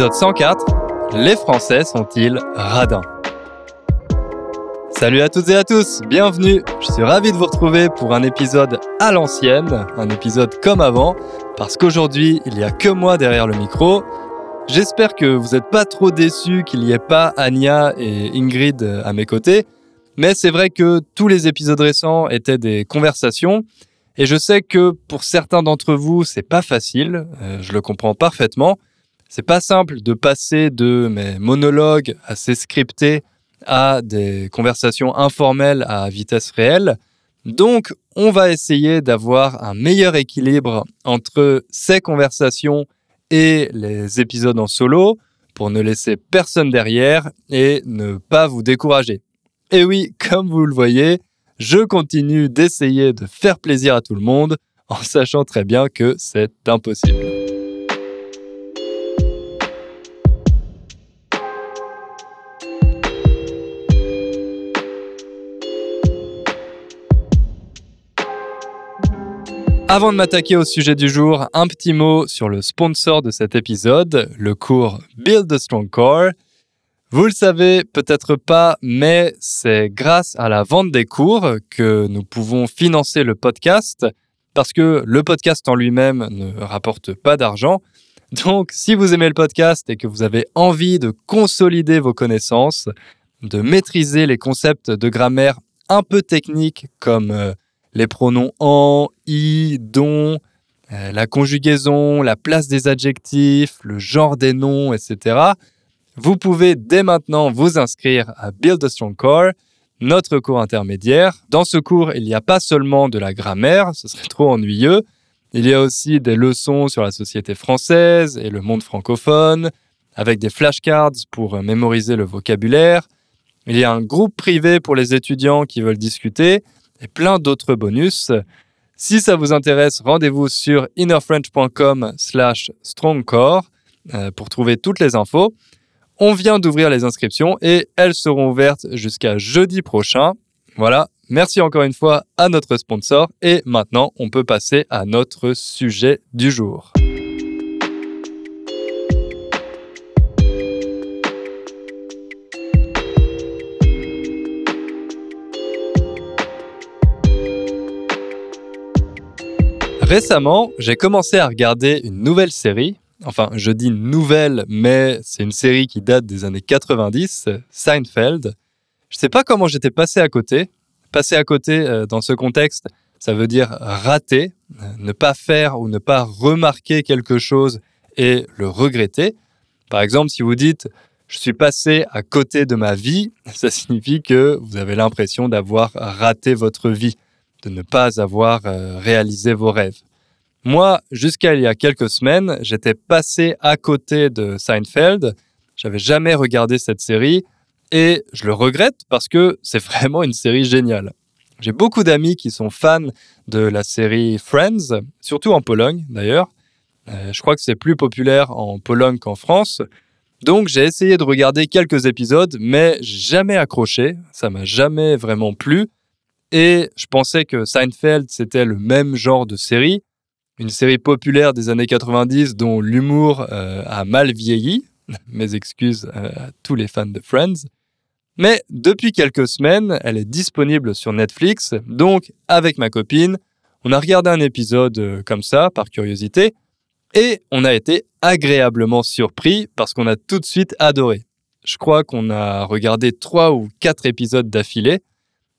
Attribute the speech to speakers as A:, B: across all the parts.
A: Épisode 104. Les Français sont-ils radins? Salut à toutes et à tous, bienvenue. Je suis ravi de vous retrouver pour un épisode à l'ancienne, un épisode comme avant, parce qu'aujourd'hui, il n'y a que moi derrière le micro. J'espère que vous n'êtes pas trop déçus qu'il n'y ait pas Anya et Ingrid à mes côtés, mais c'est vrai que tous les épisodes récents étaient des conversations, et je sais que pour certains d'entre vous, c'est pas facile, euh, je le comprends parfaitement. C'est pas simple de passer de mes monologues assez scriptés à des conversations informelles à vitesse réelle. Donc, on va essayer d'avoir un meilleur équilibre entre ces conversations et les épisodes en solo pour ne laisser personne derrière et ne pas vous décourager. Et oui, comme vous le voyez, je continue d'essayer de faire plaisir à tout le monde en sachant très bien que c'est impossible. Avant de m'attaquer au sujet du jour, un petit mot sur le sponsor de cet épisode, le cours Build a Strong Core. Vous le savez peut-être pas, mais c'est grâce à la vente des cours que nous pouvons financer le podcast, parce que le podcast en lui-même ne rapporte pas d'argent. Donc si vous aimez le podcast et que vous avez envie de consolider vos connaissances, de maîtriser les concepts de grammaire un peu techniques comme euh, les pronoms en, i, dont, euh, la conjugaison, la place des adjectifs, le genre des noms, etc. Vous pouvez dès maintenant vous inscrire à Build a Strong Core, notre cours intermédiaire. Dans ce cours, il n'y a pas seulement de la grammaire, ce serait trop ennuyeux. Il y a aussi des leçons sur la société française et le monde francophone, avec des flashcards pour mémoriser le vocabulaire. Il y a un groupe privé pour les étudiants qui veulent discuter et plein d'autres bonus. Si ça vous intéresse, rendez-vous sur innerfrench.com slash strongcore euh, pour trouver toutes les infos. On vient d'ouvrir les inscriptions et elles seront ouvertes jusqu'à jeudi prochain. Voilà, merci encore une fois à notre sponsor et maintenant on peut passer à notre sujet du jour. Récemment, j'ai commencé à regarder une nouvelle série. Enfin, je dis nouvelle, mais c'est une série qui date des années 90, Seinfeld. Je ne sais pas comment j'étais passé à côté. Passer à côté euh, dans ce contexte, ça veut dire rater, euh, ne pas faire ou ne pas remarquer quelque chose et le regretter. Par exemple, si vous dites je suis passé à côté de ma vie, ça signifie que vous avez l'impression d'avoir raté votre vie de ne pas avoir euh, réalisé vos rêves. Moi, jusqu'à il y a quelques semaines, j'étais passé à côté de Seinfeld. J'avais jamais regardé cette série et je le regrette parce que c'est vraiment une série géniale. J'ai beaucoup d'amis qui sont fans de la série Friends, surtout en Pologne d'ailleurs. Euh, je crois que c'est plus populaire en Pologne qu'en France. Donc j'ai essayé de regarder quelques épisodes, mais jamais accroché. Ça m'a jamais vraiment plu. Et je pensais que Seinfeld, c'était le même genre de série, une série populaire des années 90 dont l'humour euh, a mal vieilli. Mes excuses euh, à tous les fans de Friends. Mais depuis quelques semaines, elle est disponible sur Netflix, donc avec ma copine, on a regardé un épisode euh, comme ça, par curiosité, et on a été agréablement surpris parce qu'on a tout de suite adoré. Je crois qu'on a regardé trois ou quatre épisodes d'affilée,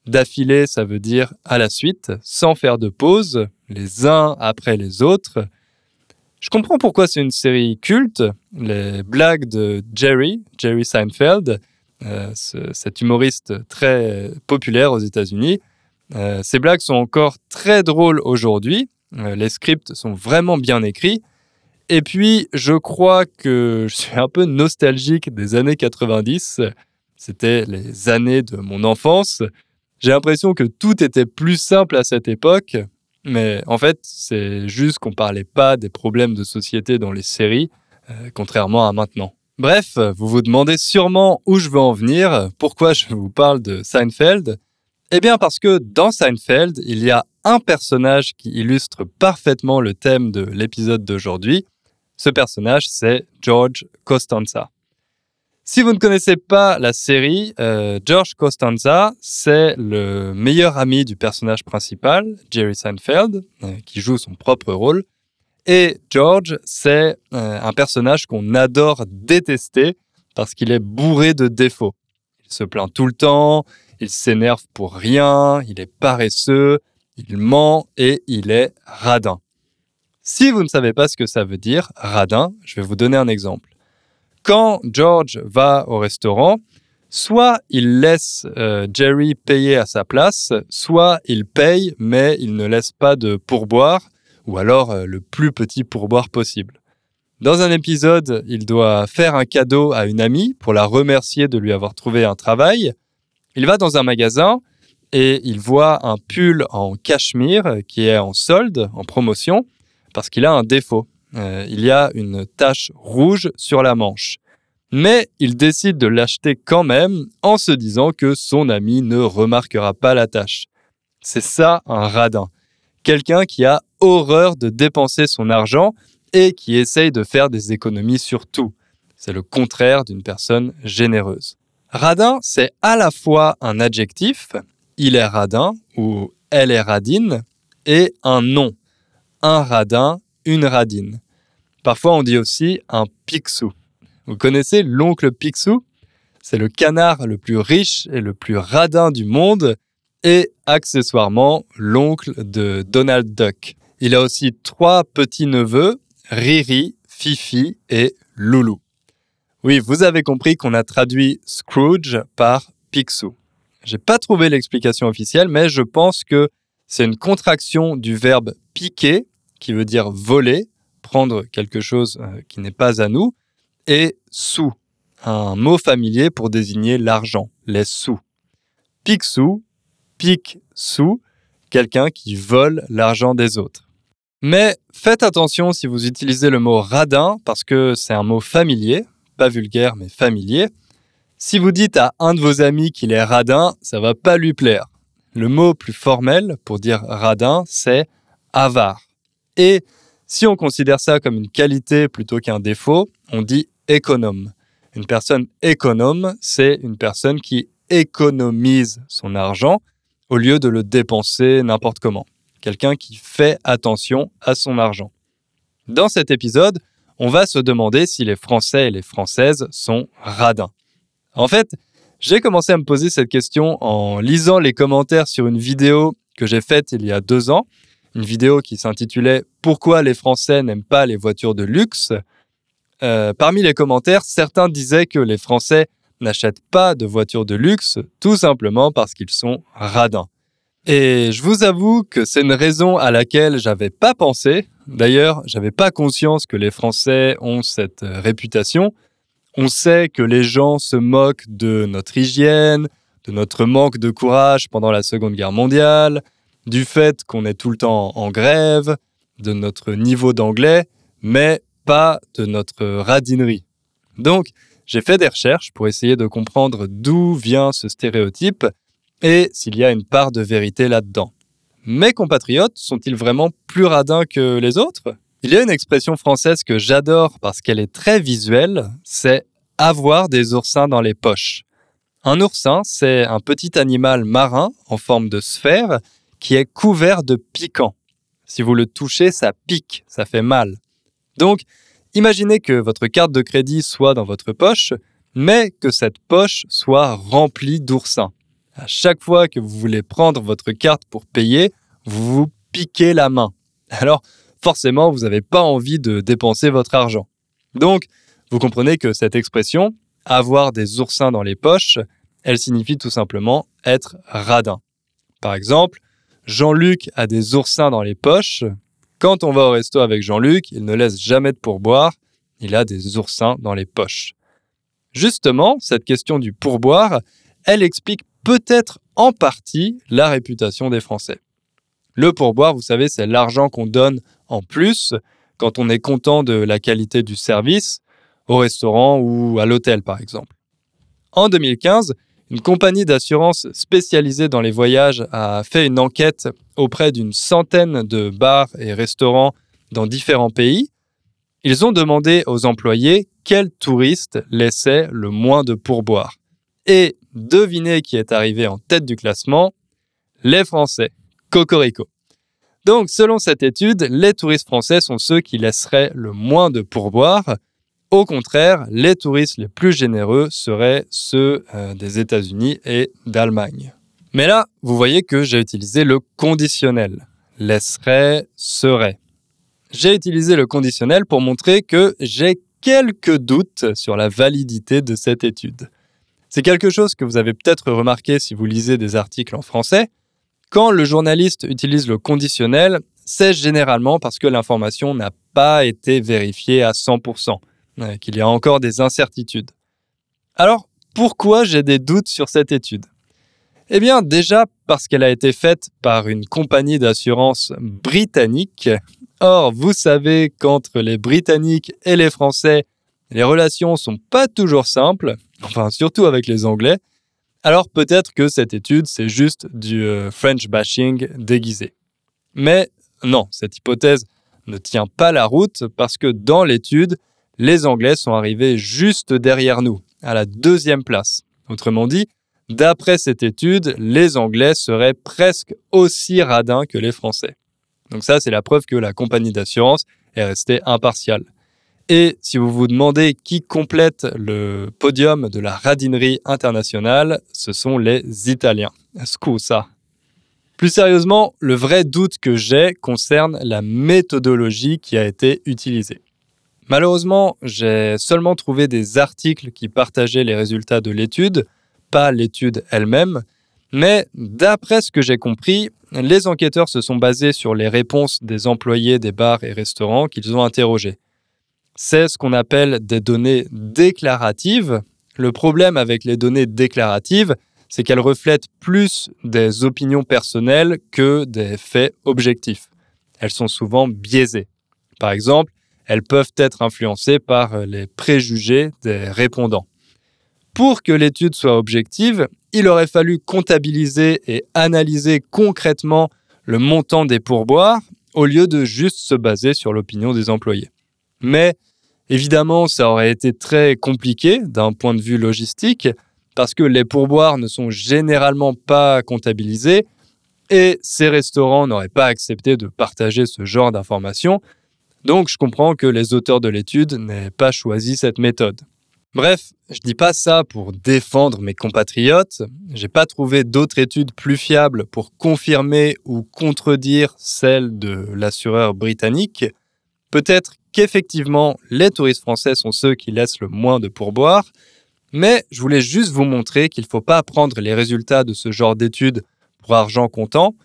A: D'affilée, ça veut dire à la suite, sans faire de pause, les uns après les autres. Je comprends pourquoi c'est une série culte. Les blagues de Jerry, Jerry Seinfeld, euh, cet humoriste très populaire aux États-Unis, euh, ces blagues sont encore très drôles aujourd'hui. Euh, les scripts sont vraiment bien écrits. Et puis, je crois que je suis un peu nostalgique des années 90. C'était les années de mon enfance. J'ai l'impression que tout était plus simple à cette époque, mais en fait, c'est juste qu'on parlait pas des problèmes de société dans les séries, euh, contrairement à maintenant. Bref, vous vous demandez sûrement où je veux en venir, pourquoi je vous parle de Seinfeld. Eh bien parce que dans Seinfeld, il y a un personnage qui illustre parfaitement le thème de l'épisode d'aujourd'hui, Ce personnage, c'est George Costanza. Si vous ne connaissez pas la série, euh, George Costanza, c'est le meilleur ami du personnage principal, Jerry Seinfeld, euh, qui joue son propre rôle. Et George, c'est euh, un personnage qu'on adore détester parce qu'il est bourré de défauts. Il se plaint tout le temps, il s'énerve pour rien, il est paresseux, il ment et il est radin. Si vous ne savez pas ce que ça veut dire, radin, je vais vous donner un exemple. Quand George va au restaurant, soit il laisse euh, Jerry payer à sa place, soit il paye mais il ne laisse pas de pourboire, ou alors euh, le plus petit pourboire possible. Dans un épisode, il doit faire un cadeau à une amie pour la remercier de lui avoir trouvé un travail. Il va dans un magasin et il voit un pull en cachemire qui est en solde, en promotion, parce qu'il a un défaut. Euh, il y a une tache rouge sur la manche. Mais il décide de l'acheter quand même en se disant que son ami ne remarquera pas la tache. C'est ça un radin. Quelqu'un qui a horreur de dépenser son argent et qui essaye de faire des économies sur tout. C'est le contraire d'une personne généreuse. Radin, c'est à la fois un adjectif, il est radin ou elle est radine, et un nom, un radin, une radine. Parfois on dit aussi un pixou. Vous connaissez l'oncle Picsou? C'est le canard le plus riche et le plus radin du monde et accessoirement l'oncle de Donald Duck. Il a aussi trois petits-neveux, Riri, Fifi et Loulou. Oui, vous avez compris qu'on a traduit Scrooge par Picsou. J'ai pas trouvé l'explication officielle, mais je pense que c'est une contraction du verbe piquer, qui veut dire voler, prendre quelque chose euh, qui n'est pas à nous, et sous, un mot familier pour désigner l'argent, les sous. Picsou, pique-sous, quelqu'un qui vole l'argent des autres. Mais faites attention si vous utilisez le mot radin parce que c'est un mot familier, pas vulgaire mais familier. Si vous dites à un de vos amis qu'il est radin, ça va pas lui plaire. Le mot plus formel pour dire radin, c'est avare. Et si on considère ça comme une qualité plutôt qu'un défaut, on dit économe. Une personne économe, c'est une personne qui économise son argent au lieu de le dépenser n'importe comment quelqu'un qui fait attention à son argent. Dans cet épisode, on va se demander si les Français et les Françaises sont radins. En fait, j'ai commencé à me poser cette question en lisant les commentaires sur une vidéo que j'ai faite il y a deux ans, une vidéo qui s'intitulait Pourquoi les Français n'aiment pas les voitures de luxe? Euh, parmi les commentaires, certains disaient que les Français n'achètent pas de voitures de luxe tout simplement parce qu'ils sont radins. Et je vous avoue que c'est une raison à laquelle j'avais pas pensé. D'ailleurs, j'avais pas conscience que les Français ont cette euh, réputation. On sait que les gens se moquent de notre hygiène, de notre manque de courage pendant la Seconde Guerre mondiale, du fait qu'on est tout le temps en grève, de notre niveau d'anglais, mais pas de notre radinerie. Donc, j'ai fait des recherches pour essayer de comprendre d'où vient ce stéréotype et s'il y a une part de vérité là-dedans. Mes compatriotes sont-ils vraiment plus radins que les autres? Il y a une expression française que j'adore parce qu'elle est très visuelle, c'est avoir des oursins dans les poches. Un oursin, c'est un petit animal marin en forme de sphère qui est couvert de piquants. Si vous le touchez, ça pique, ça fait mal. Donc, imaginez que votre carte de crédit soit dans votre poche, mais que cette poche soit remplie d'oursins. À chaque fois que vous voulez prendre votre carte pour payer, vous vous piquez la main. Alors, forcément, vous n'avez pas envie de dépenser votre argent. Donc, vous comprenez que cette expression, avoir des oursins dans les poches, elle signifie tout simplement être radin. Par exemple, Jean-Luc a des oursins dans les poches. Quand on va au resto avec Jean-Luc, il ne laisse jamais de pourboire, il a des oursins dans les poches. Justement, cette question du pourboire, elle explique peut-être en partie la réputation des Français. Le pourboire, vous savez, c'est l'argent qu'on donne en plus quand on est content de la qualité du service au restaurant ou à l'hôtel, par exemple. En 2015, une compagnie d'assurance spécialisée dans les voyages a fait une enquête auprès d'une centaine de bars et restaurants dans différents pays. Ils ont demandé aux employés quel touriste laissait le moins de pourboire. Et devinez qui est arrivé en tête du classement Les Français. Cocorico. Donc, selon cette étude, les touristes français sont ceux qui laisseraient le moins de pourboire. Au contraire, les touristes les plus généreux seraient ceux euh, des États-Unis et d'Allemagne. Mais là, vous voyez que j'ai utilisé le conditionnel. Laisserait, serait. J'ai utilisé le conditionnel pour montrer que j'ai quelques doutes sur la validité de cette étude. C'est quelque chose que vous avez peut-être remarqué si vous lisez des articles en français. Quand le journaliste utilise le conditionnel, c'est généralement parce que l'information n'a pas été vérifiée à 100%, qu'il y a encore des incertitudes. Alors, pourquoi j'ai des doutes sur cette étude? Eh bien, déjà parce qu'elle a été faite par une compagnie d'assurance britannique. Or, vous savez qu'entre les Britanniques et les Français, les relations sont pas toujours simples, enfin surtout avec les Anglais. Alors peut-être que cette étude, c'est juste du euh, French bashing déguisé. Mais non, cette hypothèse ne tient pas la route parce que dans l'étude, les Anglais sont arrivés juste derrière nous, à la deuxième place. Autrement dit, d'après cette étude, les Anglais seraient presque aussi radins que les Français. Donc ça, c'est la preuve que la compagnie d'assurance est restée impartiale. Et si vous vous demandez qui complète le podium de la radinerie internationale, ce sont les Italiens. Scusa. Plus sérieusement, le vrai doute que j'ai concerne la méthodologie qui a été utilisée. Malheureusement, j'ai seulement trouvé des articles qui partageaient les résultats de l'étude, pas l'étude elle-même, mais d'après ce que j'ai compris, les enquêteurs se sont basés sur les réponses des employés des bars et restaurants qu'ils ont interrogés c'est ce qu'on appelle des données déclaratives. Le problème avec les données déclaratives, c'est qu'elles reflètent plus des opinions personnelles que des faits objectifs. Elles sont souvent biaisées. Par exemple, elles peuvent être influencées par les préjugés des répondants. Pour que l'étude soit objective, il aurait fallu comptabiliser et analyser concrètement le montant des pourboires au lieu de juste se baser sur l'opinion des employés. Mais Évidemment, ça aurait été très compliqué d'un point de vue logistique parce que les pourboires ne sont généralement pas comptabilisés et ces restaurants n'auraient pas accepté de partager ce genre d'informations. Donc je comprends que les auteurs de l'étude n'aient pas choisi cette méthode. Bref, je dis pas ça pour défendre mes compatriotes. J'ai pas trouvé d'autres études plus fiables pour confirmer ou contredire celle de l'assureur britannique. Peut-être qu'effectivement, les touristes français sont ceux qui laissent le moins de pourboire, mais je voulais juste vous montrer qu'il ne faut pas prendre les résultats de ce genre d'études pour argent comptant.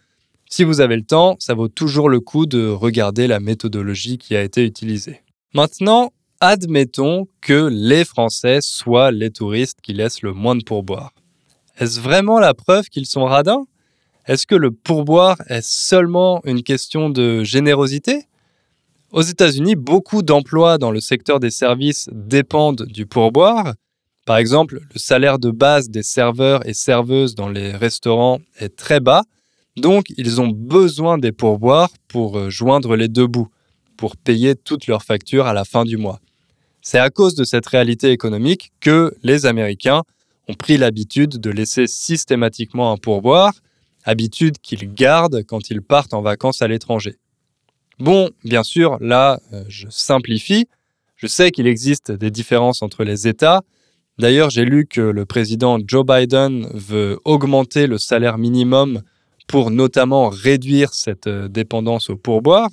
A: Si vous avez le temps, ça vaut toujours le coup de regarder la méthodologie qui a été utilisée. Maintenant, admettons que les Français soient les touristes qui laissent le moins de pourboire. Est-ce vraiment la preuve qu'ils sont radins? Est-ce que le pourboire est seulement une question de générosité? Aux États-Unis, beaucoup d'emplois dans le secteur des services dépendent du pourboire. Par exemple, le salaire de base des serveurs et serveuses dans les restaurants est très bas, donc ils ont besoin des pourboires pour euh, joindre les deux bouts, pour payer toutes leurs factures à la fin du mois. C'est à cause de cette réalité économique que les Américains ont pris l'habitude de laisser systématiquement un pourboire, habitude qu'ils gardent quand ils partent en vacances à l'étranger. Bon, bien sûr, là, euh, je simplifie. Je sais qu'il existe des différences entre les États. D'ailleurs, j'ai lu que le président Joe Biden veut augmenter le salaire minimum pour notamment réduire cette euh, dépendance au pourboire.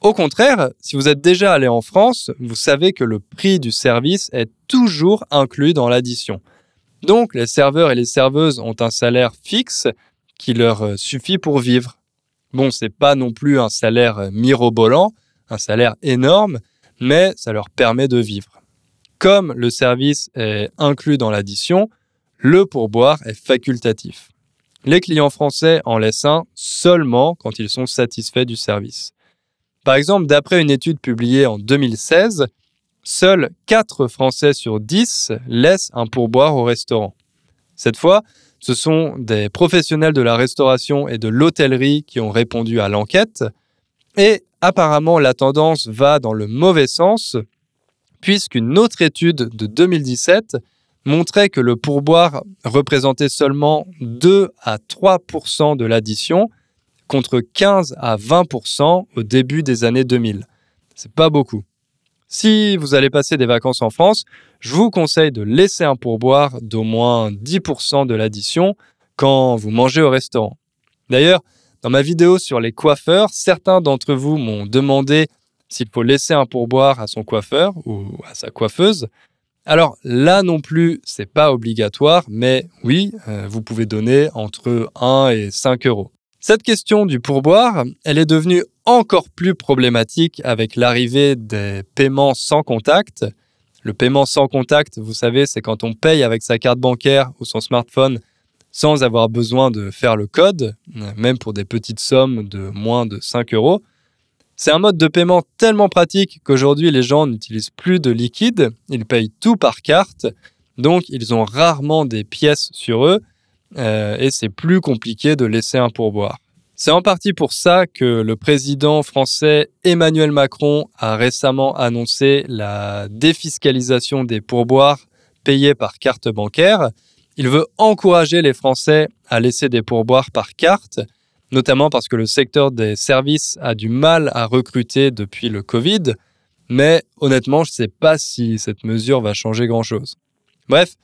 A: Au contraire, si vous êtes déjà allé en France, vous savez que le prix du service est toujours inclus dans l'addition. Donc, les serveurs et les serveuses ont un salaire fixe qui leur euh, suffit pour vivre. Bon, c'est pas non plus un salaire euh, mirobolant, un salaire énorme, mais ça leur permet de vivre. Comme le service est inclus dans l'addition, le pourboire est facultatif. Les clients français en laissent un seulement quand ils sont satisfaits du service. Par exemple, d'après une étude publiée en 2016, seuls 4 Français sur 10 laissent un pourboire au restaurant. Cette fois, ce sont des professionnels de la restauration et de l'hôtellerie qui ont répondu à l'enquête. Et apparemment, la tendance va dans le mauvais sens, puisqu'une autre étude de 2017 montrait que le pourboire représentait seulement 2 à 3 de l'addition, contre 15 à 20 au début des années 2000. C'est pas beaucoup. Si vous allez passer des vacances en France, je vous conseille de laisser un pourboire d'au moins 10% de l'addition quand vous mangez au restaurant. D'ailleurs, dans ma vidéo sur les coiffeurs, certains d'entre vous m'ont demandé s'il faut laisser un pourboire à son coiffeur ou à sa coiffeuse. Alors là non plus, c'est pas obligatoire, mais oui, euh, vous pouvez donner entre 1 et 5 euros. Cette question du pourboire, elle est devenue encore plus problématique avec l'arrivée des paiements sans contact. Le paiement sans contact, vous savez, c'est quand on paye avec sa carte bancaire ou son smartphone sans avoir besoin de faire le code, même pour des petites sommes de moins de 5 euros. C'est un mode de paiement tellement pratique qu'aujourd'hui les gens n'utilisent plus de liquide, ils payent tout par carte, donc ils ont rarement des pièces sur eux euh, et c'est plus compliqué de laisser un pourboire. C'est en partie pour ça que le président français Emmanuel Macron a récemment annoncé la défiscalisation des pourboires payés par carte bancaire. Il veut encourager les Français à laisser des pourboires par carte, notamment parce que le secteur des services a du mal à recruter depuis le Covid. Mais honnêtement, je ne sais pas si cette mesure va changer grand-chose. Bref,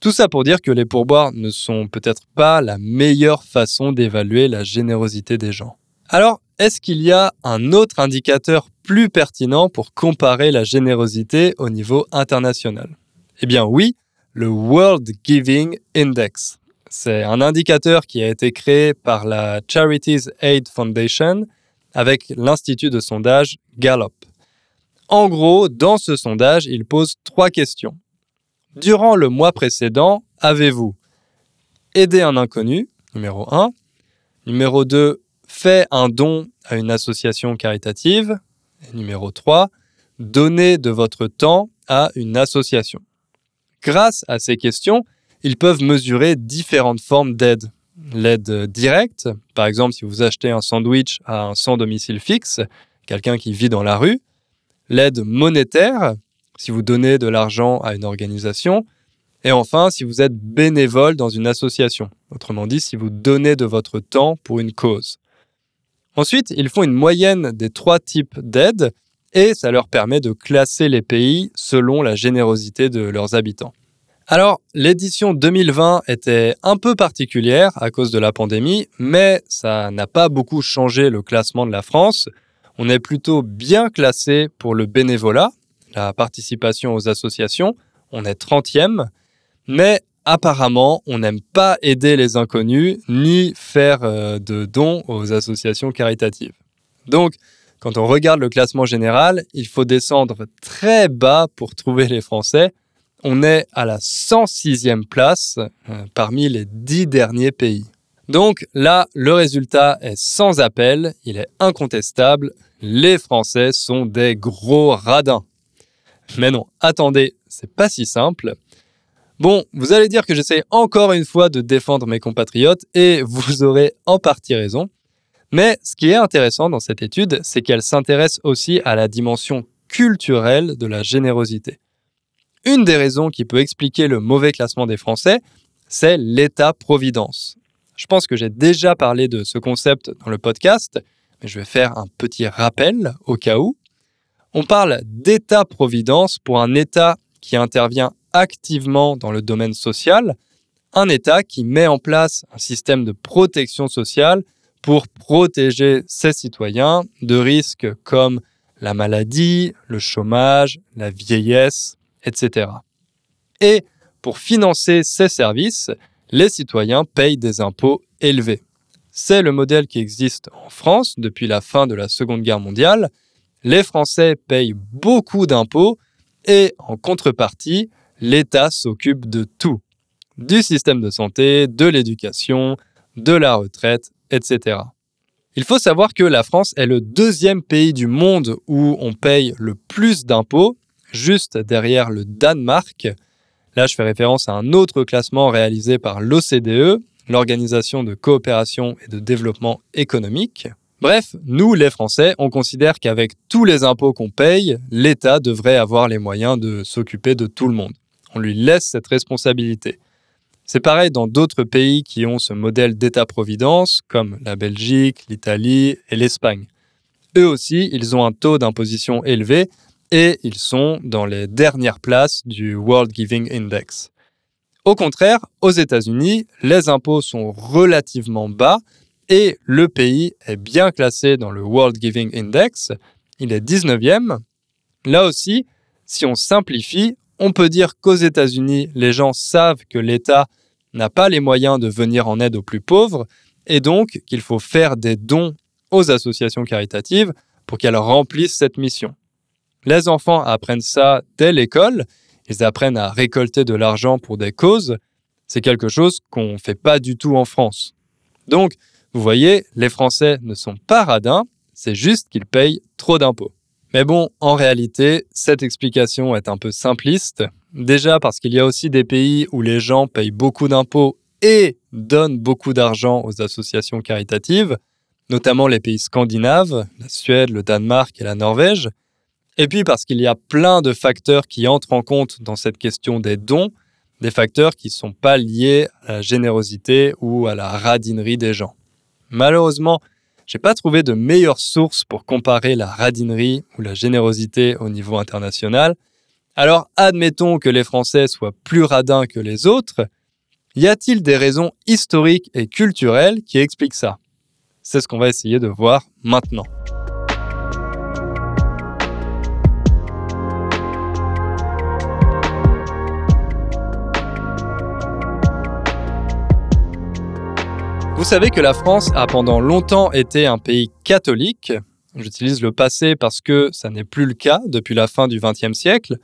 A: tout ça pour dire que les pourboires ne sont peut-être pas la meilleure façon d'évaluer la générosité des gens. Alors, est-ce qu'il y a un autre indicateur plus pertinent pour comparer la générosité au niveau international? Eh bien oui, le World Giving Index. C'est un indicateur qui a été créé par la Charities Aid Foundation avec l'institut de sondage Gallup. En gros, dans ce sondage, il pose trois questions. Durant le mois précédent, avez-vous aidé un inconnu, numéro 1, numéro 2, fait un don à une association caritative, numéro 3, donné de votre temps à une association. Grâce à ces questions, ils peuvent mesurer différentes formes d'aide. L'aide directe, par exemple si vous achetez un sandwich à un sans domicile fixe, quelqu'un qui vit dans la rue. L'aide monétaire, si vous donnez de l'argent à une organisation, et enfin si vous êtes bénévole dans une association, autrement dit si vous donnez de votre temps pour une cause. Ensuite, ils font une moyenne des trois types d'aides et ça leur permet de classer les pays selon la générosité de leurs habitants. Alors, l'édition 2020 était un peu particulière à cause de la pandémie, mais ça n'a pas beaucoup changé le classement de la France. On est plutôt bien classé pour le bénévolat, la participation aux associations. On est 30e, mais apparemment, on n'aime pas aider les inconnus ni faire euh, de dons aux associations caritatives. Donc, quand on regarde le classement général, il faut descendre très bas pour trouver les Français. On est à la 106e place euh, parmi les 10 derniers pays. Donc là, le résultat est sans appel, il est incontestable. Les Français sont des gros radins. Mais non, attendez, c'est pas si simple. Bon, vous allez dire que j'essaie encore une fois de défendre mes compatriotes et vous aurez en partie raison. Mais ce qui est intéressant dans cette étude, c'est qu'elle s'intéresse aussi à la dimension culturelle de la générosité. Une des raisons qui peut expliquer le mauvais classement des Français, c'est l'État-providence. Je pense que j'ai déjà parlé de ce concept dans le podcast, mais je vais faire un petit rappel au cas où. On parle d'État-providence pour un État qui intervient activement dans le domaine social, un État qui met en place un système de protection sociale pour protéger ses citoyens de risques comme la maladie, le chômage, la vieillesse, etc. Et pour financer ces services, les citoyens payent des impôts élevés. C'est le modèle qui existe en France depuis la fin de la Seconde Guerre mondiale les Français payent beaucoup d'impôts et en contrepartie, l'État s'occupe de tout. Du système de santé, de l'éducation, de la retraite, etc. Il faut savoir que la France est le deuxième pays du monde où on paye le plus d'impôts, juste derrière le Danemark. Là, je fais référence à un autre classement réalisé par l'OCDE, l'Organisation de coopération et de développement économique. Bref, nous, les Français, on considère qu'avec tous les impôts qu'on paye, l'État devrait avoir les moyens de s'occuper de tout le monde. On lui laisse cette responsabilité. C'est pareil dans d'autres pays qui ont ce modèle d'État-providence, comme la Belgique, l'Italie et l'Espagne. Eux aussi, ils ont un taux d'imposition élevé et ils sont dans les dernières places du World Giving Index. Au contraire, aux États-Unis, les impôts sont relativement bas et le pays est bien classé dans le World Giving Index. Il est 19e. Là aussi, si on simplifie, on peut dire qu'aux États-Unis, les gens savent que l'État n'a pas les moyens de venir en aide aux plus pauvres et donc qu'il faut faire des dons aux associations caritatives pour qu'elles remplissent cette mission. Les enfants apprennent ça dès l'école, ils apprennent à récolter de l'argent pour des causes. C'est quelque chose qu'on ne fait pas du tout en France. Donc, vous voyez, les Français ne sont pas radins, c'est juste qu'ils payent trop d'impôts. Mais bon, en réalité, cette explication est un peu simpliste. Déjà parce qu'il y a aussi des pays où les gens payent beaucoup d'impôts et donnent beaucoup d'argent aux associations caritatives, notamment les pays scandinaves, la Suède, le Danemark et la Norvège. Et puis parce qu'il y a plein de facteurs qui entrent en compte dans cette question des dons, des facteurs qui ne sont pas liés à la générosité ou à la radinerie des gens. Malheureusement, j'ai pas trouvé de meilleure source pour comparer la radinerie ou la générosité au niveau international. Alors admettons que les Français soient plus radins que les autres. Y a-t-il des raisons historiques et culturelles qui expliquent ça? C'est ce qu'on va essayer de voir maintenant. Vous savez que la France a pendant longtemps été un pays catholique. J'utilise le passé parce que ça n'est plus le cas depuis la fin du XXe siècle,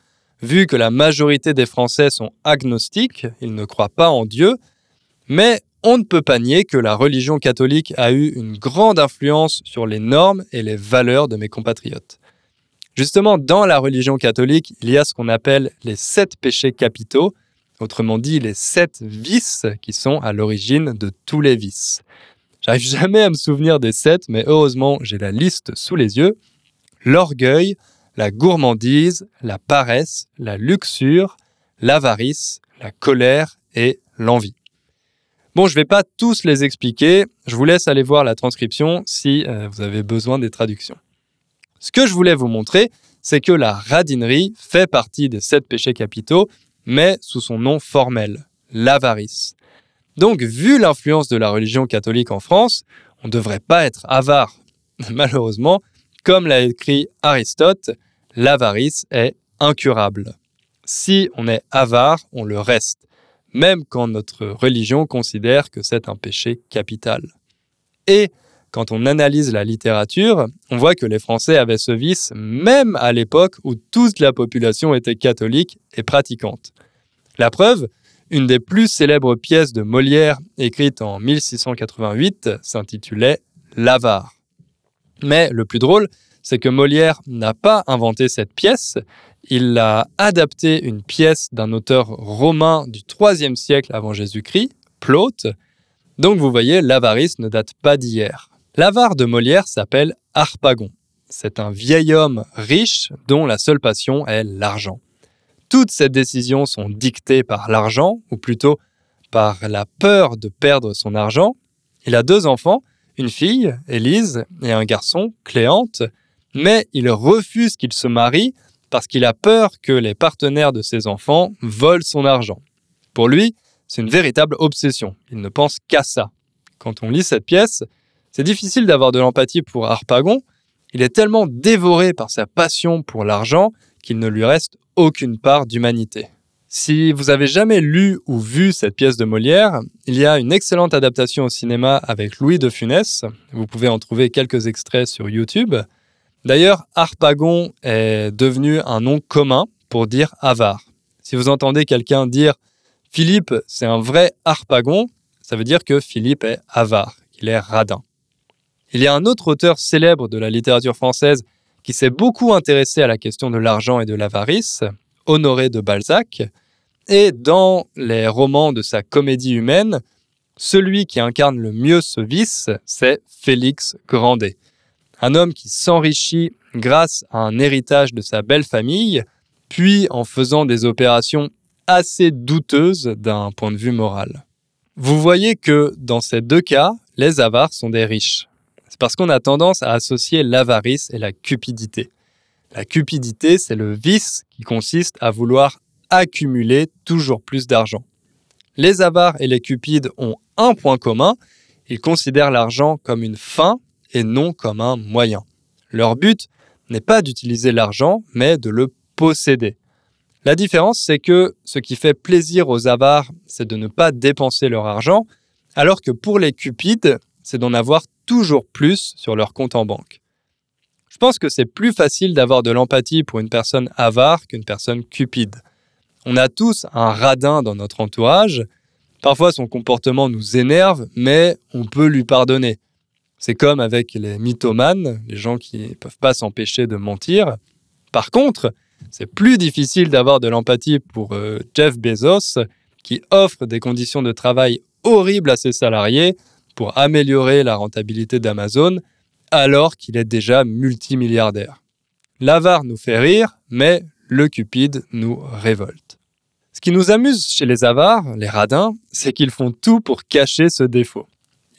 A: vu que la majorité des Français sont agnostiques, ils ne croient pas en Dieu, mais on ne peut pas nier que la religion catholique a eu une grande influence sur les normes et les valeurs de mes compatriotes. Justement, dans la religion catholique, il y a ce qu'on appelle les sept péchés capitaux, Autrement dit, les sept vices qui sont à l'origine de tous les vices. J'arrive jamais à me souvenir des sept, mais heureusement, j'ai la liste sous les yeux. L'orgueil, la gourmandise, la paresse, la luxure, l'avarice, la colère et l'envie. Bon, je ne vais pas tous les expliquer, je vous laisse aller voir la transcription si euh, vous avez besoin des traductions. Ce que je voulais vous montrer, c'est que la radinerie fait partie des sept péchés capitaux mais sous son nom formel, l'avarice. Donc, vu l'influence de la religion catholique en France, on ne devrait pas être avare. Malheureusement, comme l'a écrit Aristote, l'avarice est incurable. Si on est avare, on le reste, même quand notre religion considère que c'est un péché capital. Et quand on analyse la littérature, on voit que les Français avaient ce vice même à l'époque où toute la population était catholique et pratiquante. La preuve, une des plus célèbres pièces de Molière écrite en 1688 s'intitulait L'avare. Mais le plus drôle, c'est que Molière n'a pas inventé cette pièce, il a adapté une pièce d'un auteur romain du IIIe siècle avant Jésus-Christ, Plaute. Donc vous voyez, l'avarice ne date pas d'hier. L'avare de Molière s'appelle Harpagon. C'est un vieil homme riche dont la seule passion est l'argent. Toutes ces décisions sont dictées par l'argent, ou plutôt par la peur de perdre son argent. Il a deux enfants, une fille, Élise, et un garçon, Cléante, mais il refuse qu'il se marie parce qu'il a peur que les partenaires de ses enfants volent son argent. Pour lui, c'est une véritable obsession. Il ne pense qu'à ça. Quand on lit cette pièce, c'est difficile d'avoir de l'empathie pour Harpagon. Il est tellement dévoré par sa passion pour l'argent qu'il ne lui reste aucune part d'humanité. Si vous avez jamais lu ou vu cette pièce de Molière, il y a une excellente adaptation au cinéma avec Louis de Funès. Vous pouvez en trouver quelques extraits sur YouTube. D'ailleurs, Harpagon est devenu un nom commun pour dire avare. Si vous entendez quelqu'un dire Philippe, c'est un vrai Harpagon, ça veut dire que Philippe est avare, qu'il est radin. Il y a un autre auteur célèbre de la littérature française qui s'est beaucoup intéressé à la question de l'argent et de l'avarice, Honoré de Balzac, et dans les romans de sa comédie humaine, Celui qui incarne le mieux ce vice, c'est Félix Grandet. Un homme qui s'enrichit grâce à un héritage de sa belle famille, puis en faisant des opérations assez douteuses d'un point de vue moral. Vous voyez que dans ces deux cas, les avares sont des riches. Parce qu'on a tendance à associer l'avarice et la cupidité. La cupidité, c'est le vice qui consiste à vouloir accumuler toujours plus d'argent. Les avares et les cupides ont un point commun, ils considèrent l'argent comme une fin et non comme un moyen. Leur but n'est pas d'utiliser l'argent, mais de le posséder. La différence, c'est que ce qui fait plaisir aux avares, c'est de ne pas dépenser leur argent, alors que pour les cupides, c'est d'en avoir toujours plus sur leur compte en banque. Je pense que c'est plus facile d'avoir de l'empathie pour une personne avare qu'une personne cupide. On a tous un radin dans notre entourage. Parfois son comportement nous énerve, mais on peut lui pardonner. C'est comme avec les mythomanes, les gens qui ne peuvent pas s'empêcher de mentir. Par contre, c'est plus difficile d'avoir de l'empathie pour euh, Jeff Bezos, qui offre des conditions de travail horribles à ses salariés pour améliorer la rentabilité d'Amazon, alors qu'il est déjà multimilliardaire. L'avare nous fait rire, mais le cupide nous révolte. Ce qui nous amuse chez les avares, les radins, c'est qu'ils font tout pour cacher ce défaut.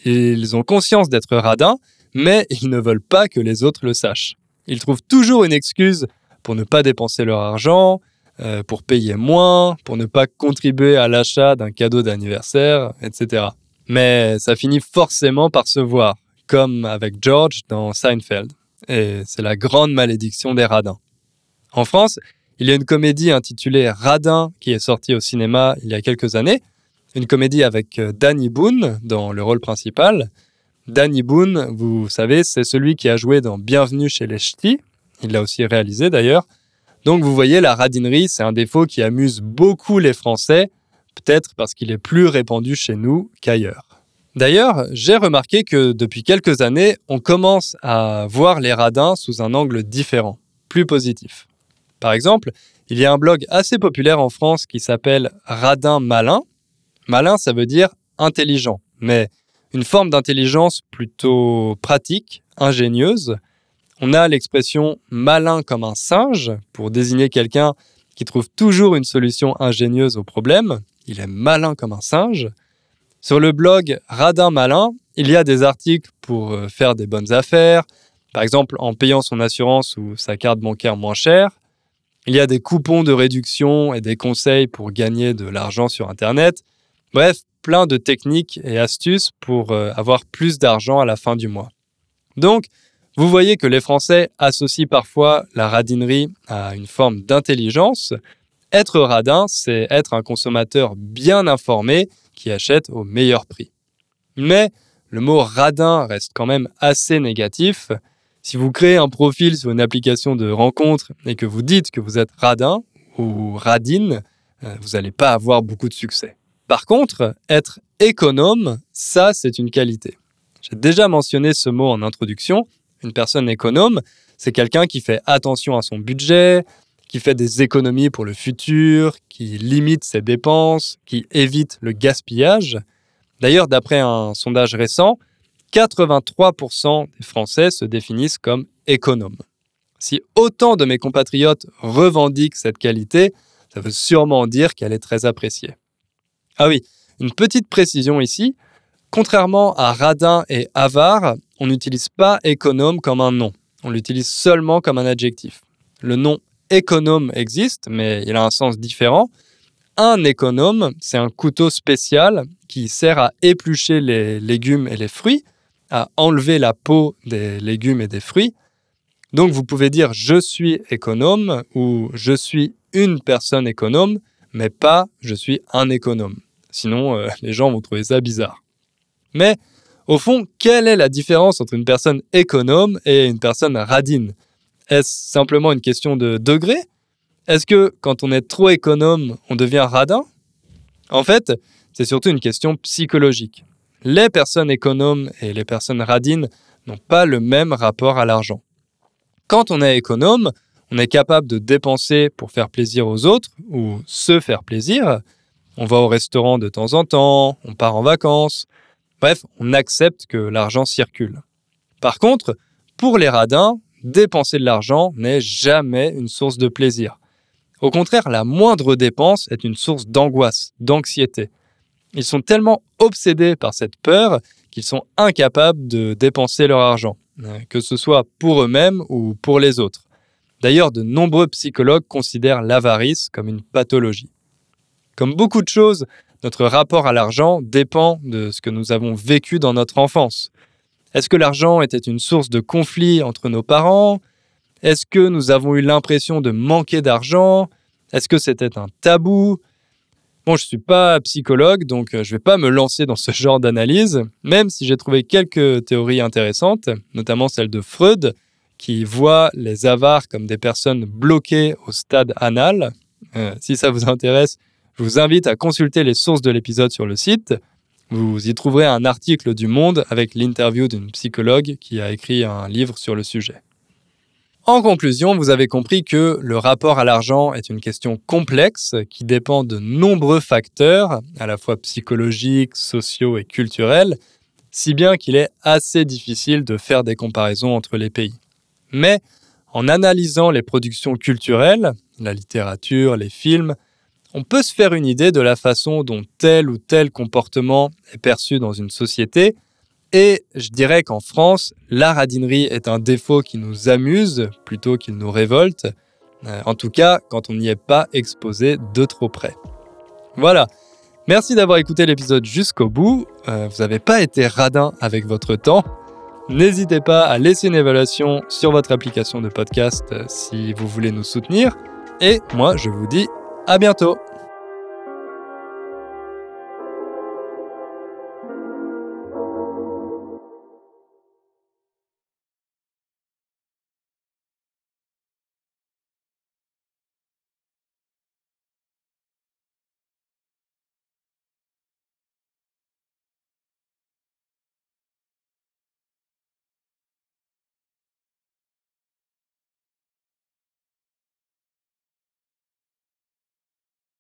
A: Ils ont conscience d'être radins, mais ils ne veulent pas que les autres le sachent. Ils trouvent toujours une excuse pour ne pas dépenser leur argent, euh, pour payer moins, pour ne pas contribuer à l'achat d'un cadeau d'anniversaire, etc. Mais ça finit forcément par se voir, comme avec George dans Seinfeld. Et c'est la grande malédiction des radins. En France, il y a une comédie intitulée Radin qui est sortie au cinéma il y a quelques années une comédie avec euh, Danny Boone dans le rôle principal. Danny Boone, vous savez, c'est celui qui a joué dans Bienvenue chez les Ch'tis. Il l'a aussi réalisé d'ailleurs. Donc vous voyez, la radinerie, c'est un défaut qui amuse beaucoup les Français, peut-être parce qu'il est plus répandu chez nous qu'ailleurs. D'ailleurs, j'ai remarqué que depuis quelques années, on commence à voir les radins sous un angle différent, plus positif. Par exemple, il y a un blog assez populaire en France qui s'appelle Radin Malin, Malin, ça veut dire intelligent, mais une forme d'intelligence plutôt pratique, ingénieuse. On a l'expression malin comme un singe pour désigner quelqu'un qui trouve toujours une solution ingénieuse au problème. Il est malin comme un singe. Sur le blog Radin Malin, il y a des articles pour euh, faire des bonnes affaires, par exemple en payant son assurance ou sa carte bancaire moins cher. Il y a des coupons de réduction et des conseils pour gagner de l'argent sur Internet. Bref, plein de techniques et astuces pour euh, avoir plus d'argent à la fin du mois. Donc, vous voyez que les Français associent parfois la radinerie à une forme d'intelligence. Être radin, c'est être un consommateur bien informé qui achète au meilleur prix. Mais le mot radin reste quand même assez négatif. Si vous créez un profil sur une application de rencontre et que vous dites que vous êtes radin ou radine, euh, vous n'allez pas avoir beaucoup de succès. Par contre, être économe, ça, c'est une qualité. J'ai déjà mentionné ce mot en introduction. Une personne économe, c'est quelqu'un qui fait attention à son budget, qui fait des économies pour le futur, qui limite ses dépenses, qui évite le gaspillage. D'ailleurs, d'après un sondage récent, 83% des Français se définissent comme économes. Si autant de mes compatriotes revendiquent cette qualité, ça veut sûrement dire qu'elle est très appréciée. Ah oui, une petite précision ici. Contrairement à radin et avare, on n'utilise pas économe comme un nom. On l'utilise seulement comme un adjectif. Le nom économe existe, mais il a un sens différent. Un économe, c'est un couteau spécial qui sert à éplucher les légumes et les fruits, à enlever la peau des légumes et des fruits. Donc vous pouvez dire je suis économe ou je suis une personne économe, mais pas je suis un économe. Sinon, euh, les gens vont trouver ça bizarre. Mais au fond, quelle est la différence entre une personne économe et une personne radine? Est-ce simplement une question de degré? Est-ce que quand on est trop économe, on devient radin? En fait, c'est surtout une question psychologique. Les personnes économes et les personnes radines n'ont pas le même rapport à l'argent. Quand on est économe, on est capable de dépenser pour faire plaisir aux autres ou se faire plaisir, On va au restaurant de temps en temps, on part en vacances. Bref, on accepte que l'argent circule. Par contre, pour les radins, dépenser de l'argent n'est jamais une source de plaisir. Au contraire, la moindre dépense est une source d'angoisse, d'anxiété. Ils sont tellement obsédés par cette peur qu'ils sont incapables de dépenser leur argent, euh, que ce soit pour eux-mêmes ou pour les autres. D'ailleurs, de nombreux psychologues considèrent l'avarice comme une pathologie. Comme beaucoup de choses, notre rapport à l'argent dépend de ce que nous avons vécu dans notre enfance. Est-ce que l'argent était une source de conflit entre nos parents? Est-ce que nous avons eu l'impression de manquer d'argent? Est-ce que c'était un tabou? Bon, je ne suis pas psychologue, donc euh, je ne vais pas me lancer dans ce genre d'analyse, même si j'ai trouvé quelques théories intéressantes, notamment celle de Freud, qui voit les avares comme des personnes bloquées au stade anal. Euh, si ça vous intéresse, je vous invite à consulter les sources de l'épisode sur le site. Vous y trouverez un article du Monde avec l'interview d'une psychologue qui a écrit un livre sur le sujet. En conclusion, vous avez compris que le rapport à l'argent est une question complexe qui dépend de nombreux facteurs, à la fois psychologiques, sociaux et culturels, si bien qu'il est assez difficile de faire des comparaisons entre les pays. Mais en analysant les productions culturelles, la littérature, les films, on peut se faire une idée de la façon dont tel ou tel comportement est perçu dans une société. Et je dirais qu'en France, la radinerie est un défaut qui nous amuse plutôt qu'il nous révolte. Euh, en tout cas, quand on n'y est pas exposé de trop près. Voilà. Merci d'avoir écouté l'épisode jusqu'au bout. Euh, vous n'avez pas été radin avec votre temps. N'hésitez pas à laisser une évaluation sur votre application de podcast euh, si vous voulez nous soutenir. Et moi, je vous dis à bientôt.